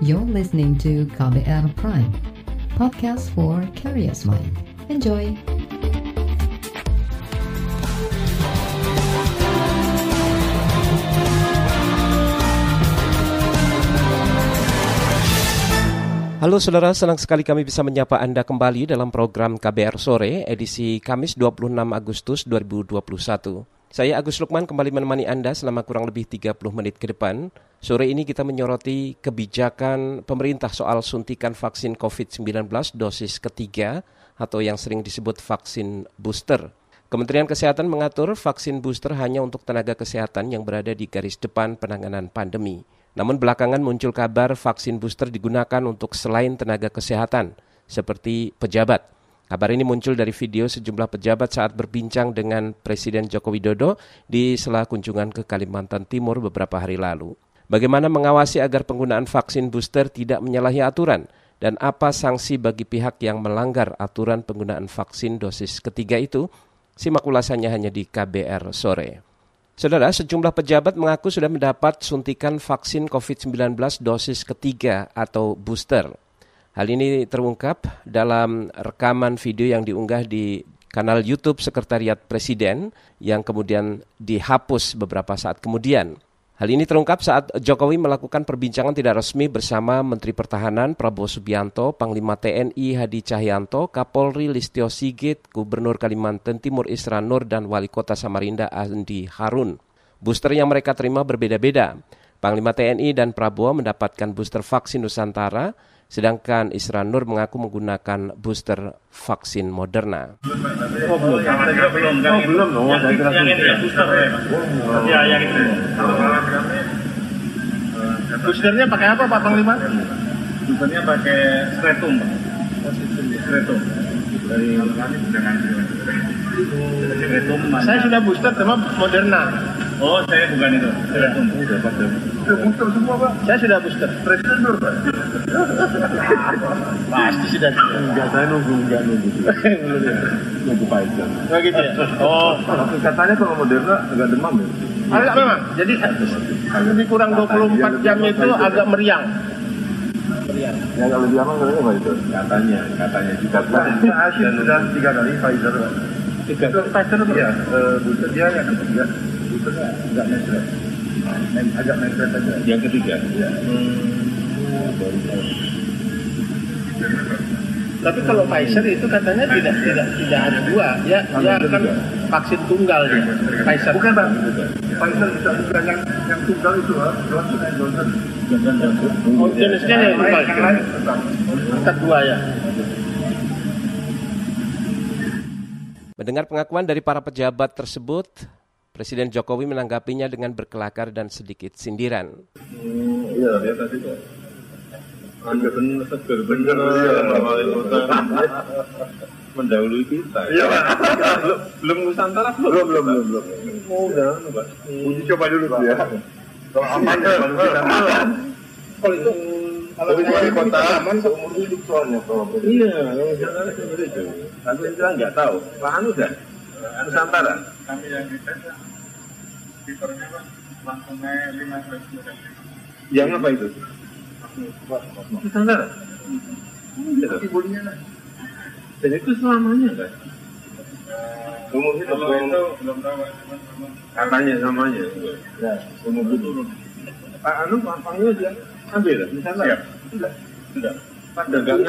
You're listening to KBR Prime, podcast for curious mind. Enjoy! Halo saudara, senang sekali kami bisa menyapa Anda kembali dalam program KBR Sore edisi Kamis 26 Agustus 2021. Saya Agus Lukman kembali menemani Anda selama kurang lebih 30 menit ke depan. Sore ini kita menyoroti kebijakan pemerintah soal suntikan vaksin COVID-19 dosis ketiga atau yang sering disebut vaksin booster. Kementerian Kesehatan mengatur vaksin booster hanya untuk tenaga kesehatan yang berada di garis depan penanganan pandemi. Namun belakangan muncul kabar vaksin booster digunakan untuk selain tenaga kesehatan, seperti pejabat. Kabar ini muncul dari video sejumlah pejabat saat berbincang dengan Presiden Joko Widodo di sela kunjungan ke Kalimantan Timur beberapa hari lalu. Bagaimana mengawasi agar penggunaan vaksin booster tidak menyalahi aturan? Dan apa sanksi bagi pihak yang melanggar aturan penggunaan vaksin dosis ketiga itu? Simak ulasannya hanya di KBR sore. Saudara, sejumlah pejabat mengaku sudah mendapat suntikan vaksin COVID-19 dosis ketiga atau booster. Hal ini terungkap dalam rekaman video yang diunggah di kanal YouTube Sekretariat Presiden yang kemudian dihapus beberapa saat kemudian. Hal ini terungkap saat Jokowi melakukan perbincangan tidak resmi bersama Menteri Pertahanan Prabowo Subianto, Panglima TNI Hadi Cahyanto, Kapolri Listio Sigit, Gubernur Kalimantan Timur Isra Nur, dan Wali Kota Samarinda Andi Harun. Booster yang mereka terima berbeda-beda. Panglima TNI dan Prabowo mendapatkan booster vaksin Nusantara, sedangkan Isra Nur mengaku menggunakan booster vaksin Moderna. Oh belum, belum, oh, belum, oh, yang, yang ini ya booster ya. Ya, yang itu. Boosternya pakai apa Pak Panglima? Boosternya pakai Stretum, Pak. Stretum. Dari kami sudah ngambil. Stretum. Saya sudah booster sama Moderna. Oh, saya bukan itu. Sudah. Sudah booster semua, Pak. Saya sudah booster. Presiden belum, Pak. Pasti sudah. Enggak, saya nunggu, enggak nunggu. Belum ya. Nunggu Pfizer. Oh gitu ya. Oh, Katanya kalau Moderna agak demam ya? agak memang. Jadi lebih kurang 24 jam itu agak meriang. Meriang. Yang kalau lebih aman katanya apa itu? Katanya, katanya juga. Nah, Asyik sudah tiga kali Pfizer. Tiga. Pfizer Iya, eh, booster dia yang ketiga. Boosternya agak mesret. Men- Agak mesret aja. Yang ketiga. Iya. Tapi kalau Pfizer itu katanya tidak tidak tidak ada dua, ya dia kan vaksin tunggal dia. Pfizer. Bukan Pak. Pfizer bisa juga yang yang tunggal itu. Johnson Johnson. Oh, jenisnya yang tunggal. Yang lain tetap. Tetap dua ya. Mendengar pengakuan dari para pejabat tersebut, Presiden Jokowi menanggapinya dengan berkelakar dan sedikit sindiran. Iya, dia tadi kok. Anda benar, seger benar ya, wali kota. Mendahului kita. Iya, Pak. belum Nusantara belum. Belum, belum, belum, belum. Oh, udah, Pak. Uji coba dulu, Pak. Ya. Kalau aman, ya, baru kita Kalau itu kalau saya wali kota kita aman seumur hidup soalnya kalau Iya, kalau Nusantara seperti itu. Tapi kita nggak tahu. Pak Anu dah. Nusantara. kami yang dites fiturnya Pak, langsung naik 15 juta. Yang apa itu? Nusantara. Iya, Ibunya lah. Dan itu selamanya kan? Umur itu belum tahu Pak, katanya samanya. Ya, seumur hidup. Pak Anu panggil dia ambil Nusantara. Siap. Sudah. Sudah. Ya.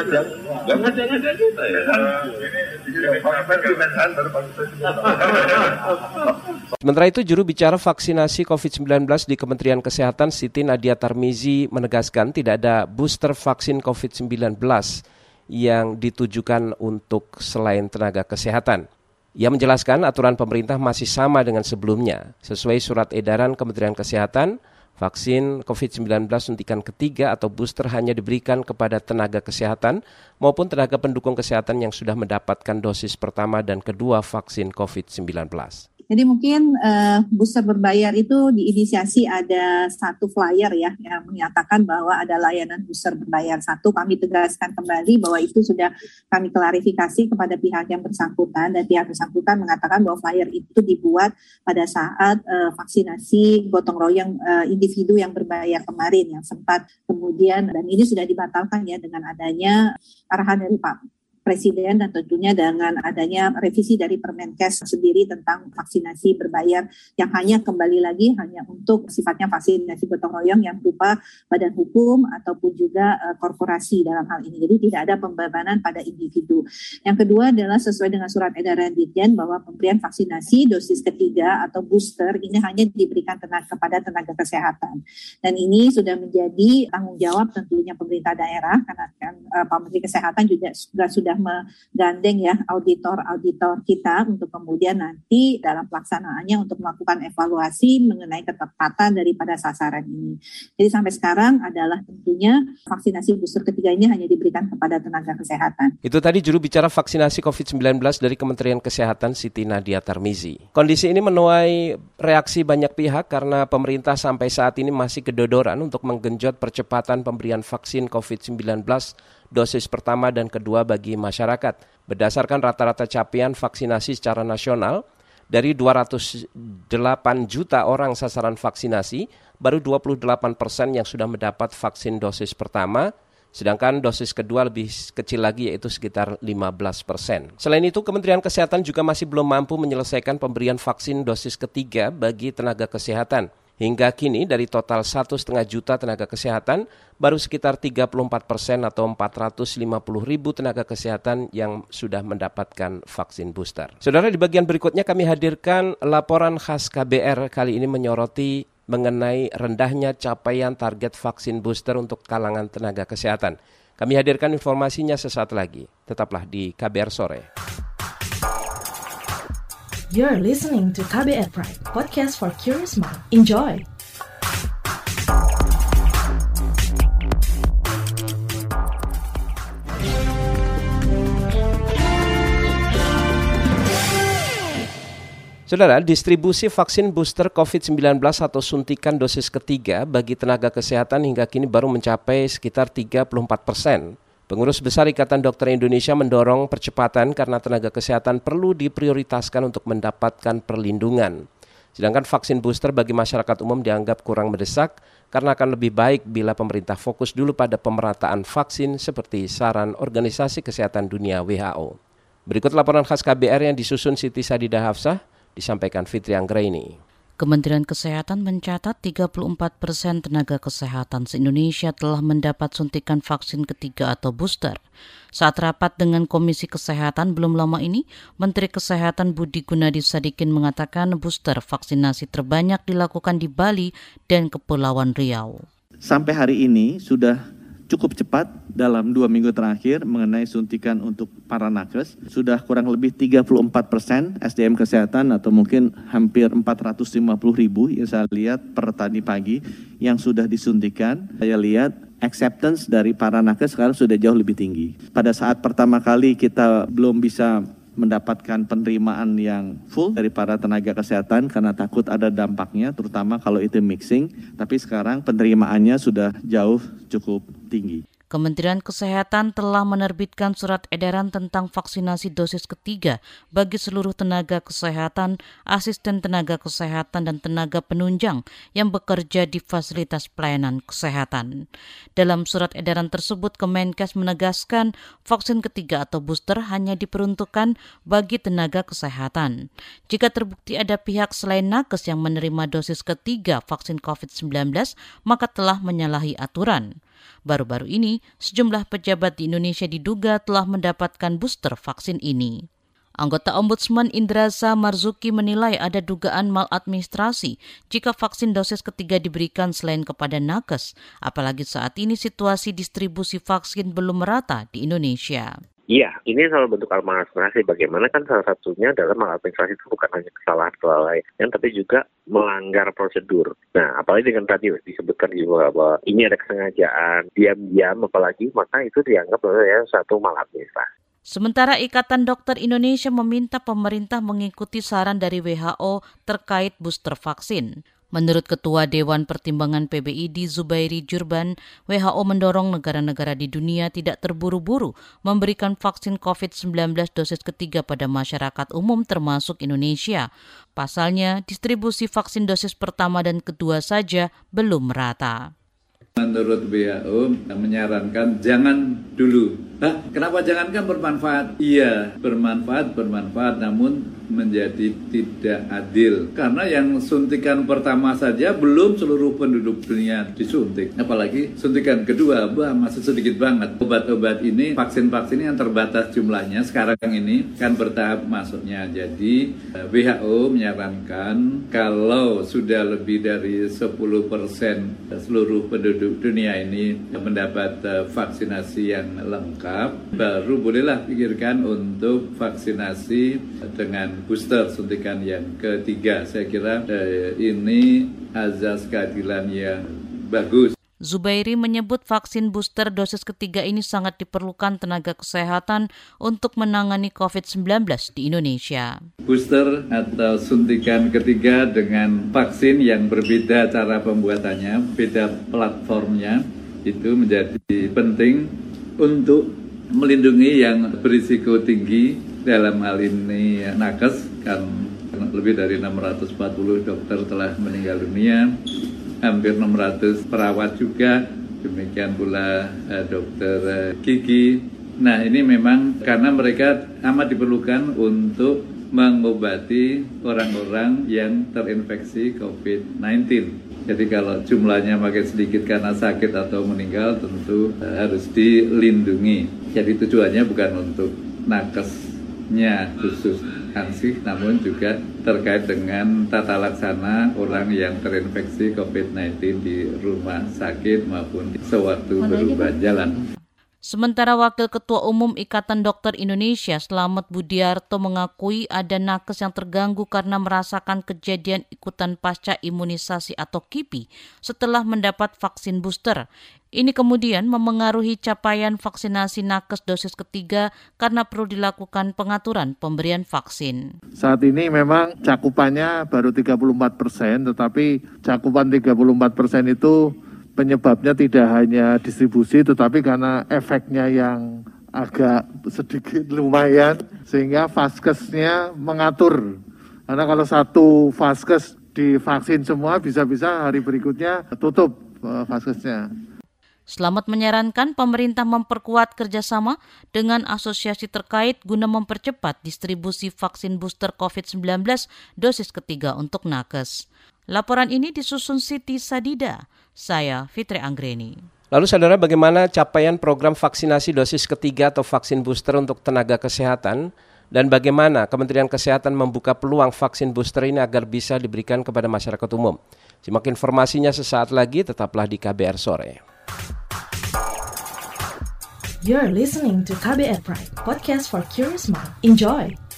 Sementara itu, juru bicara vaksinasi COVID-19 di Kementerian Kesehatan Siti Nadia Tarmizi menegaskan tidak ada booster vaksin COVID-19 yang ditujukan untuk selain tenaga kesehatan. Ia menjelaskan aturan pemerintah masih sama dengan sebelumnya. Sesuai surat edaran Kementerian Kesehatan, vaksin COVID-19 suntikan ketiga atau booster hanya diberikan kepada tenaga kesehatan maupun tenaga pendukung kesehatan yang sudah mendapatkan dosis pertama dan kedua vaksin COVID-19. Jadi mungkin uh, booster berbayar itu diinisiasi ada satu flyer ya yang menyatakan bahwa ada layanan booster berbayar satu. Kami tegaskan kembali bahwa itu sudah kami klarifikasi kepada pihak yang bersangkutan dan pihak bersangkutan mengatakan bahwa flyer itu dibuat pada saat uh, vaksinasi gotong royong uh, individu yang berbayar kemarin yang sempat kemudian dan ini sudah dibatalkan ya dengan adanya arahan dari Pak Presiden dan tentunya dengan adanya revisi dari Permenkes sendiri tentang vaksinasi berbayar yang hanya kembali lagi hanya untuk sifatnya vaksinasi gotong royong yang berupa badan hukum ataupun juga uh, korporasi dalam hal ini. Jadi tidak ada pembebanan pada individu. Yang kedua adalah sesuai dengan surat edaran Dirjen bahwa pemberian vaksinasi dosis ketiga atau booster ini hanya diberikan tenaga kepada tenaga kesehatan. Dan ini sudah menjadi tanggung jawab tentunya pemerintah daerah karena kan uh, Pak Menteri Kesehatan juga sudah sudah menggandeng ya auditor-auditor kita untuk kemudian nanti dalam pelaksanaannya untuk melakukan evaluasi mengenai ketepatan daripada sasaran ini. Jadi sampai sekarang adalah tentunya vaksinasi booster ketiga ini hanya diberikan kepada tenaga kesehatan. Itu tadi juru bicara vaksinasi COVID-19 dari Kementerian Kesehatan Siti Nadia Tarmizi. Kondisi ini menuai reaksi banyak pihak karena pemerintah sampai saat ini masih kedodoran untuk menggenjot percepatan pemberian vaksin COVID-19 dosis pertama dan kedua bagi masyarakat. Berdasarkan rata-rata capaian vaksinasi secara nasional, dari 208 juta orang sasaran vaksinasi, baru 28 persen yang sudah mendapat vaksin dosis pertama, sedangkan dosis kedua lebih kecil lagi yaitu sekitar 15 persen. Selain itu, Kementerian Kesehatan juga masih belum mampu menyelesaikan pemberian vaksin dosis ketiga bagi tenaga kesehatan. Hingga kini dari total 1,5 juta tenaga kesehatan, baru sekitar 34 persen atau 450 ribu tenaga kesehatan yang sudah mendapatkan vaksin booster. Saudara, di bagian berikutnya kami hadirkan laporan khas KBR kali ini menyoroti mengenai rendahnya capaian target vaksin booster untuk kalangan tenaga kesehatan. Kami hadirkan informasinya sesaat lagi. Tetaplah di KBR Sore. You're listening to KBR Pride, podcast for curious mind. Enjoy! Saudara, distribusi vaksin booster COVID-19 atau suntikan dosis ketiga bagi tenaga kesehatan hingga kini baru mencapai sekitar 34 persen. Pengurus Besar Ikatan Dokter Indonesia mendorong percepatan karena tenaga kesehatan perlu diprioritaskan untuk mendapatkan perlindungan. Sedangkan vaksin booster bagi masyarakat umum dianggap kurang mendesak karena akan lebih baik bila pemerintah fokus dulu pada pemerataan vaksin seperti saran Organisasi Kesehatan Dunia WHO. Berikut laporan khas KBR yang disusun Siti Sadida Hafsah, disampaikan Fitri Anggraini. Kementerian Kesehatan mencatat 34 persen tenaga kesehatan se-Indonesia telah mendapat suntikan vaksin ketiga atau booster. Saat rapat dengan Komisi Kesehatan belum lama ini, Menteri Kesehatan Budi Gunadi Sadikin mengatakan booster vaksinasi terbanyak dilakukan di Bali dan Kepulauan Riau. Sampai hari ini sudah cukup cepat dalam dua minggu terakhir mengenai suntikan untuk para nakes. Sudah kurang lebih 34 persen SDM kesehatan atau mungkin hampir 450 ribu yang saya lihat per tadi pagi yang sudah disuntikan. Saya lihat acceptance dari para nakes sekarang sudah jauh lebih tinggi. Pada saat pertama kali kita belum bisa mendapatkan penerimaan yang full dari para tenaga kesehatan karena takut ada dampaknya terutama kalau itu mixing tapi sekarang penerimaannya sudah jauh cukup tinggi. Kementerian Kesehatan telah menerbitkan surat edaran tentang vaksinasi dosis ketiga bagi seluruh tenaga kesehatan, asisten tenaga kesehatan, dan tenaga penunjang yang bekerja di fasilitas pelayanan kesehatan. Dalam surat edaran tersebut, Kemenkes menegaskan vaksin ketiga atau booster hanya diperuntukkan bagi tenaga kesehatan. Jika terbukti ada pihak selain nakes yang menerima dosis ketiga vaksin COVID-19, maka telah menyalahi aturan. Baru-baru ini, sejumlah pejabat di Indonesia diduga telah mendapatkan booster vaksin ini. Anggota Ombudsman Indrasa Marzuki menilai ada dugaan maladministrasi jika vaksin dosis ketiga diberikan selain kepada nakes, apalagi saat ini situasi distribusi vaksin belum merata di Indonesia. Iya, ini soal bentuk maladministrasi. Bagaimana kan salah satunya adalah maladministrasi itu bukan hanya kesalahan kelalaian, tapi juga melanggar prosedur. Nah, apalagi dengan tadi disebutkan juga bahwa ini ada kesengajaan, diam-diam apalagi, maka itu dianggap sebagai satu maladministrasi. Sementara Ikatan Dokter Indonesia meminta pemerintah mengikuti saran dari WHO terkait booster vaksin. Menurut Ketua Dewan Pertimbangan PBID Zubairi Jurban, WHO mendorong negara-negara di dunia tidak terburu-buru memberikan vaksin COVID-19 dosis ketiga pada masyarakat umum termasuk Indonesia. Pasalnya, distribusi vaksin dosis pertama dan kedua saja belum merata. Menurut WHO menyarankan jangan dulu. Hah, kenapa jangan kan bermanfaat? Iya, bermanfaat, bermanfaat, namun menjadi tidak adil. Karena yang suntikan pertama saja belum seluruh penduduk dunia disuntik. Apalagi suntikan kedua bah masih sedikit banget. Obat-obat ini vaksin-vaksin yang terbatas jumlahnya sekarang ini kan bertahap masuknya. Jadi eh, WHO menyarankan kalau sudah lebih dari 10% seluruh penduduk dunia ini mendapat eh, vaksinasi yang lengkap baru bolehlah pikirkan untuk vaksinasi dengan booster suntikan yang ketiga. Saya kira eh, ini azas keadilan yang bagus. Zubairi menyebut vaksin booster dosis ketiga ini sangat diperlukan tenaga kesehatan untuk menangani COVID-19 di Indonesia. Booster atau suntikan ketiga dengan vaksin yang berbeda cara pembuatannya, beda platformnya, itu menjadi penting untuk melindungi yang berisiko tinggi dalam hal ini nakes kan lebih dari 640 dokter telah meninggal dunia. Hampir 600 perawat juga. Demikian pula eh, dokter eh, gigi nah ini memang karena mereka amat diperlukan untuk mengobati orang-orang yang terinfeksi COVID-19 jadi kalau jumlahnya makin sedikit karena sakit atau meninggal tentu eh, harus dilindungi. Jadi tujuannya bukan untuk nakes nya khusus ansih namun juga terkait dengan tata laksana orang yang terinfeksi COVID-19 di rumah sakit maupun sewaktu berubah jalan. Sementara Wakil Ketua Umum Ikatan Dokter Indonesia Selamat Budiarto mengakui ada nakes yang terganggu karena merasakan kejadian ikutan pasca imunisasi atau KIPI setelah mendapat vaksin booster. Ini kemudian memengaruhi capaian vaksinasi nakes dosis ketiga karena perlu dilakukan pengaturan pemberian vaksin. Saat ini memang cakupannya baru 34 persen, tetapi cakupan 34 persen itu penyebabnya tidak hanya distribusi tetapi karena efeknya yang agak sedikit lumayan sehingga vaskesnya mengatur karena kalau satu vaskes divaksin semua bisa-bisa hari berikutnya tutup eh, vaskesnya. Selamat menyarankan pemerintah memperkuat kerjasama dengan asosiasi terkait guna mempercepat distribusi vaksin booster COVID-19 dosis ketiga untuk nakes. Laporan ini disusun Siti Sadida. Saya Fitri Anggreni. Lalu saudara bagaimana capaian program vaksinasi dosis ketiga atau vaksin booster untuk tenaga kesehatan dan bagaimana Kementerian Kesehatan membuka peluang vaksin booster ini agar bisa diberikan kepada masyarakat umum. Simak informasinya sesaat lagi, tetaplah di KBR Sore. You're listening to KBR Pride, podcast for curious mind. Enjoy!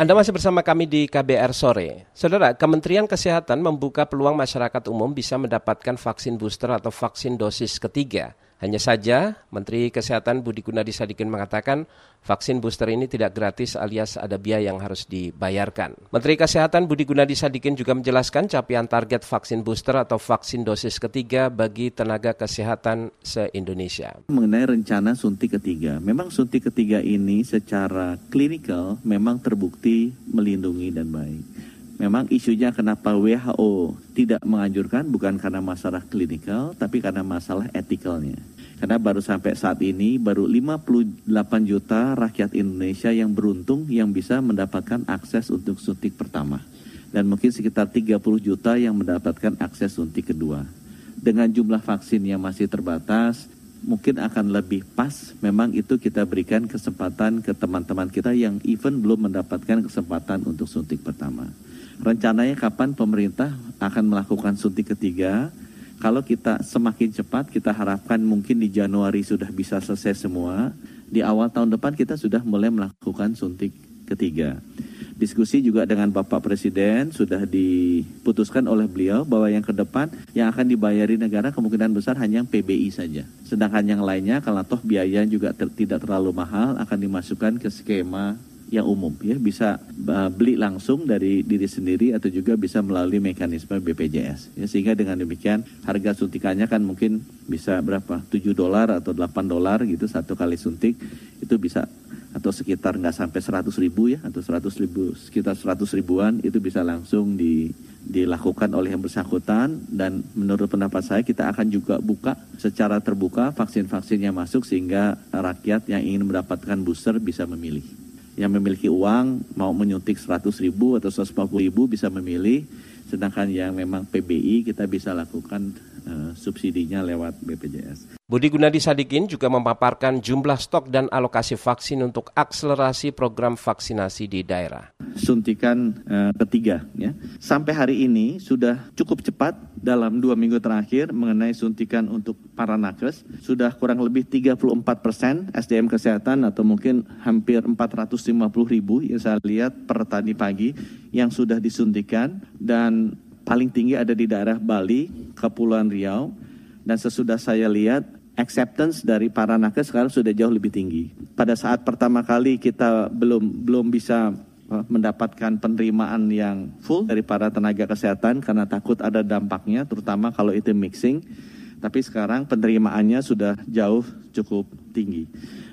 Anda masih bersama kami di KBR Sore. Saudara, Kementerian Kesehatan membuka peluang masyarakat umum bisa mendapatkan vaksin booster atau vaksin dosis ketiga hanya saja, Menteri Kesehatan Budi Gunadi Sadikin mengatakan vaksin booster ini tidak gratis alias ada biaya yang harus dibayarkan. Menteri Kesehatan Budi Gunadi Sadikin juga menjelaskan capaian target vaksin booster atau vaksin dosis ketiga bagi tenaga kesehatan se-Indonesia. Mengenai rencana suntik ketiga, memang suntik ketiga ini secara klinikal memang terbukti melindungi dan baik. Memang isunya kenapa WHO tidak menganjurkan bukan karena masalah klinikal, tapi karena masalah etikalnya. Karena baru sampai saat ini baru 58 juta rakyat Indonesia yang beruntung yang bisa mendapatkan akses untuk suntik pertama. Dan mungkin sekitar 30 juta yang mendapatkan akses suntik kedua. Dengan jumlah vaksin yang masih terbatas, mungkin akan lebih pas memang itu kita berikan kesempatan ke teman-teman kita yang even belum mendapatkan kesempatan untuk suntik pertama rencananya kapan pemerintah akan melakukan suntik ketiga. Kalau kita semakin cepat, kita harapkan mungkin di Januari sudah bisa selesai semua. Di awal tahun depan kita sudah mulai melakukan suntik ketiga. diskusi juga dengan Bapak Presiden sudah diputuskan oleh beliau bahwa yang ke depan yang akan dibayari negara kemungkinan besar hanya yang PBI saja. Sedangkan yang lainnya kalau toh biaya juga ter tidak terlalu mahal akan dimasukkan ke skema yang umum ya. Bisa uh, beli langsung dari diri sendiri atau juga bisa melalui mekanisme BPJS ya. Sehingga dengan demikian harga suntikannya kan mungkin bisa berapa? 7 dolar atau 8 dolar gitu satu kali suntik itu bisa. Atau sekitar nggak sampai 100 ribu ya. Atau 100 ribu sekitar 100 ribuan itu bisa langsung di, dilakukan oleh yang bersangkutan. Dan menurut pendapat saya kita akan juga buka secara terbuka vaksin-vaksin yang masuk sehingga rakyat yang ingin mendapatkan booster bisa memilih yang memiliki uang mau menyuntik 100 ribu atau 150 ribu bisa memilih sedangkan yang memang PBI kita bisa lakukan uh, subsidinya lewat BPJS. Budi Gunadi Sadikin juga memaparkan jumlah stok dan alokasi vaksin untuk akselerasi program vaksinasi di daerah. Suntikan uh, ketiga, ya. Sampai hari ini sudah cukup cepat dalam dua minggu terakhir mengenai suntikan untuk para nakes sudah kurang lebih 34 persen SDM kesehatan atau mungkin hampir 450 ribu yang saya lihat per tadi pagi yang sudah disuntikan dan paling tinggi ada di daerah Bali, Kepulauan Riau dan sesudah saya lihat acceptance dari para nakes sekarang sudah jauh lebih tinggi. Pada saat pertama kali kita belum belum bisa mendapatkan penerimaan yang full dari para tenaga kesehatan karena takut ada dampaknya, terutama kalau itu mixing. Tapi sekarang penerimaannya sudah jauh cukup tinggi.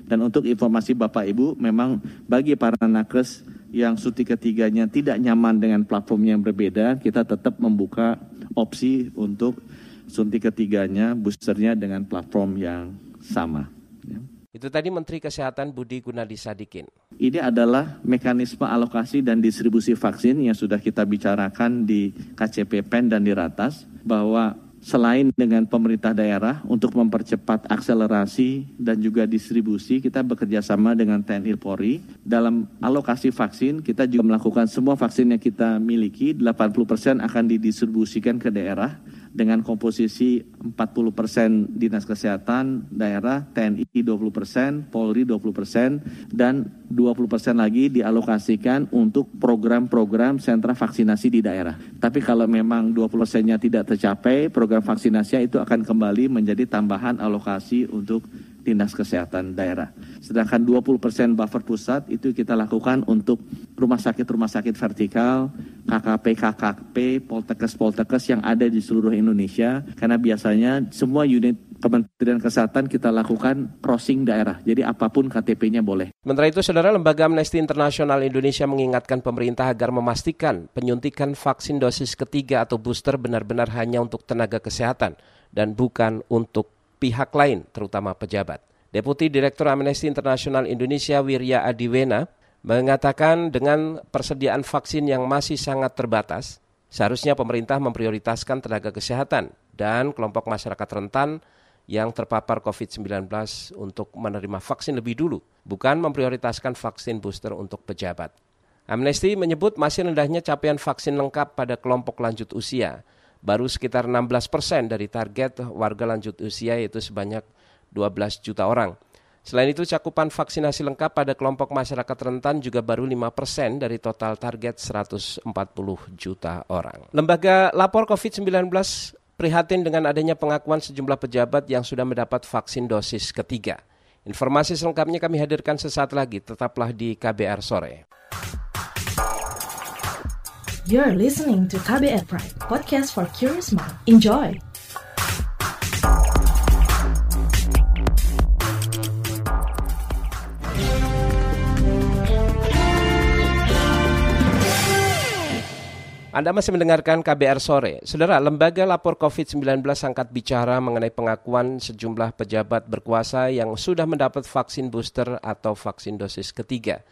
Dan untuk informasi Bapak Ibu, memang bagi para nakes yang suti ketiganya tidak nyaman dengan platform yang berbeda, kita tetap membuka opsi untuk suntik ketiganya boosternya dengan platform yang sama. Ya. Itu tadi Menteri Kesehatan Budi Gunadi Sadikin. Ini adalah mekanisme alokasi dan distribusi vaksin yang sudah kita bicarakan di KCP PEN dan di Ratas bahwa selain dengan pemerintah daerah untuk mempercepat akselerasi dan juga distribusi, kita bekerja sama dengan TNI Polri. Dalam alokasi vaksin, kita juga melakukan semua vaksin yang kita miliki, 80% akan didistribusikan ke daerah dengan komposisi 40% persen dinas kesehatan daerah, TNI 20%, persen, Polri 20%, persen, dan 20% persen lagi dialokasikan untuk program-program sentra vaksinasi di daerah. Tapi kalau memang 20 persennya tidak tercapai, program vaksinasi itu akan kembali menjadi tambahan alokasi untuk dinas kesehatan daerah. Sedangkan 20% buffer pusat itu kita lakukan untuk rumah sakit-rumah sakit vertikal, KKP, KKP, Poltekes, Poltekes yang ada di seluruh Indonesia. Karena biasanya semua unit Kementerian Kesehatan kita lakukan crossing daerah. Jadi apa pun KTP-nya boleh. Sementara itu, Saudara Lembaga Amnesty Internasional Indonesia mengingatkan pemerintah agar memastikan penyuntikan vaksin dosis ketiga atau booster benar-benar hanya untuk tenaga kesehatan dan bukan untuk pihak lain, terutama pejabat. Deputi Direktur Amnesty International Indonesia Wirya Adiwena mengatakan dengan persediaan vaksin yang masih sangat terbatas, seharusnya pemerintah memprioritaskan tenaga kesehatan dan kelompok masyarakat rentan yang terpapar COVID-19 untuk menerima vaksin lebih dulu, bukan memprioritaskan vaksin booster untuk pejabat. Amnesty menyebut masih rendahnya capaian vaksin lengkap pada kelompok lanjut usia, baru sekitar 16 persen dari target warga lanjut usia yaitu sebanyak 12 juta orang. Selain itu, cakupan vaksinasi lengkap pada kelompok masyarakat rentan juga baru 5 persen dari total target 140 juta orang. Lembaga Lapor COVID-19 prihatin dengan adanya pengakuan sejumlah pejabat yang sudah mendapat vaksin dosis ketiga. Informasi selengkapnya kami hadirkan sesaat lagi, tetaplah di KBR Sore. You're listening to KBR Pride, podcast for curious mind. Enjoy! Anda masih mendengarkan KBR Sore. Saudara, Lembaga Lapor COVID-19 angkat bicara mengenai pengakuan sejumlah pejabat berkuasa yang sudah mendapat vaksin booster atau vaksin dosis ketiga.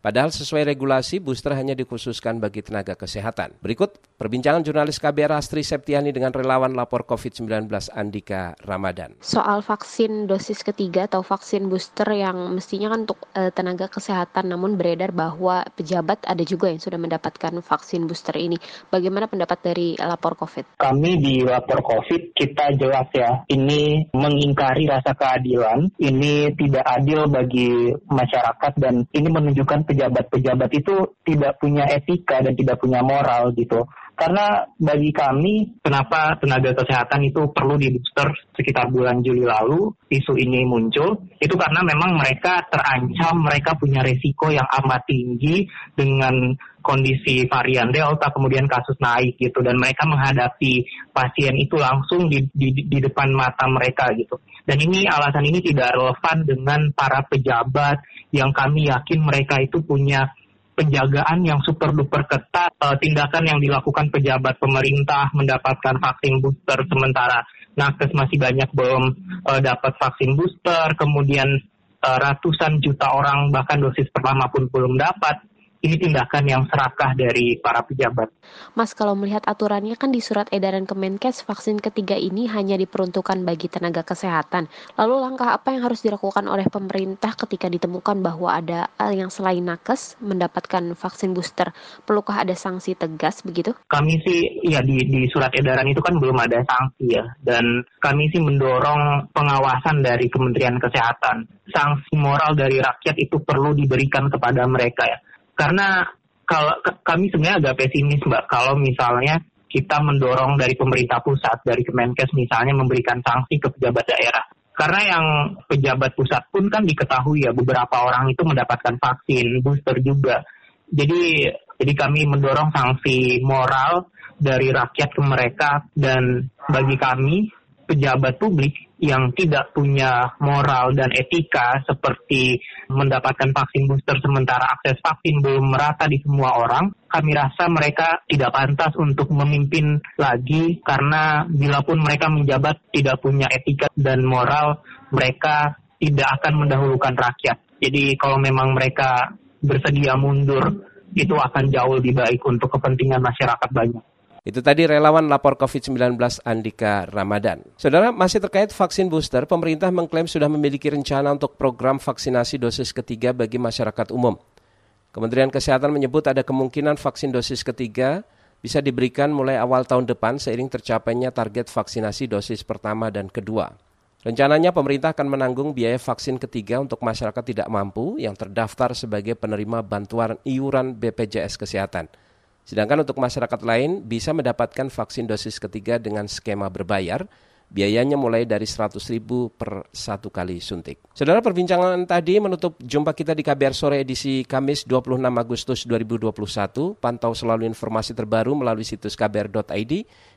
Padahal sesuai regulasi, booster hanya dikhususkan bagi tenaga kesehatan. Berikut perbincangan jurnalis KBR Astri Septiani dengan relawan lapor COVID-19 Andika Ramadan. Soal vaksin dosis ketiga atau vaksin booster yang mestinya kan untuk e, tenaga kesehatan, namun beredar bahwa pejabat ada juga yang sudah mendapatkan vaksin booster ini. Bagaimana pendapat dari lapor COVID? Kami di lapor COVID kita jelas ya, ini mengingkari rasa keadilan, ini tidak adil bagi masyarakat dan ini menunjukkan pejabat-pejabat itu tidak punya etika dan tidak punya moral gitu. Karena bagi kami, kenapa tenaga kesehatan itu perlu di booster sekitar bulan Juli lalu, isu ini muncul, itu karena memang mereka terancam, mereka punya resiko yang amat tinggi dengan kondisi varian Delta, kemudian kasus naik gitu, dan mereka menghadapi pasien itu langsung di, di, di depan mata mereka gitu. Dan ini alasan ini tidak relevan dengan para pejabat yang kami yakin mereka itu punya penjagaan yang super duper ketat, uh, tindakan yang dilakukan pejabat pemerintah mendapatkan vaksin booster sementara nakes masih banyak belum uh, dapat vaksin booster, kemudian uh, ratusan juta orang bahkan dosis pertama pun belum dapat ini tindakan yang serakah dari para pejabat. Mas, kalau melihat aturannya kan di surat edaran Kemenkes vaksin ketiga ini hanya diperuntukkan bagi tenaga kesehatan. Lalu langkah apa yang harus dilakukan oleh pemerintah ketika ditemukan bahwa ada yang selain nakes mendapatkan vaksin booster? Perlukah ada sanksi tegas begitu? Kami sih ya di, di surat edaran itu kan belum ada sanksi ya. Dan kami sih mendorong pengawasan dari Kementerian Kesehatan. Sanksi moral dari rakyat itu perlu diberikan kepada mereka ya karena kalau kami sebenarnya agak pesimis mbak. Kalau misalnya kita mendorong dari pemerintah pusat dari Kemenkes misalnya memberikan sanksi ke pejabat daerah. Karena yang pejabat pusat pun kan diketahui ya beberapa orang itu mendapatkan vaksin booster juga. Jadi jadi kami mendorong sanksi moral dari rakyat ke mereka dan bagi kami pejabat publik yang tidak punya moral dan etika seperti mendapatkan vaksin booster sementara akses vaksin belum merata di semua orang, kami rasa mereka tidak pantas untuk memimpin lagi karena bila pun mereka menjabat tidak punya etika dan moral, mereka tidak akan mendahulukan rakyat. Jadi kalau memang mereka bersedia mundur, itu akan jauh lebih baik untuk kepentingan masyarakat banyak. Itu tadi relawan lapor COVID-19 Andika Ramadan. Saudara, masih terkait vaksin booster, pemerintah mengklaim sudah memiliki rencana untuk program vaksinasi dosis ketiga bagi masyarakat umum. Kementerian Kesehatan menyebut ada kemungkinan vaksin dosis ketiga bisa diberikan mulai awal tahun depan seiring tercapainya target vaksinasi dosis pertama dan kedua. Rencananya pemerintah akan menanggung biaya vaksin ketiga untuk masyarakat tidak mampu yang terdaftar sebagai penerima bantuan iuran BPJS Kesehatan. Sedangkan untuk masyarakat lain bisa mendapatkan vaksin dosis ketiga dengan skema berbayar, biayanya mulai dari 100 ribu per satu kali suntik. Saudara perbincangan tadi menutup jumpa kita di KBR Sore edisi Kamis 26 Agustus 2021. Pantau selalu informasi terbaru melalui situs kbr.id,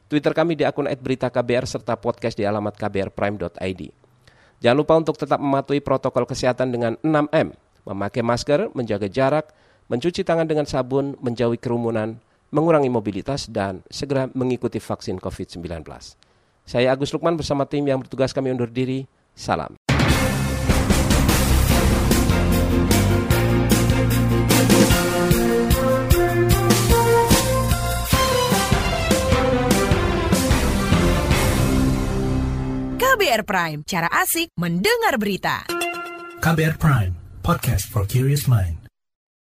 Twitter kami di akun @beritaKBR serta podcast di alamat kbrprime.id. Jangan lupa untuk tetap mematuhi protokol kesehatan dengan 6M, memakai masker, menjaga jarak, mencuci tangan dengan sabun, menjauhi kerumunan, mengurangi mobilitas, dan segera mengikuti vaksin COVID-19. Saya Agus Lukman bersama tim yang bertugas kami undur diri. Salam. KBR Prime, cara asik mendengar berita. KBR Prime, podcast for curious mind.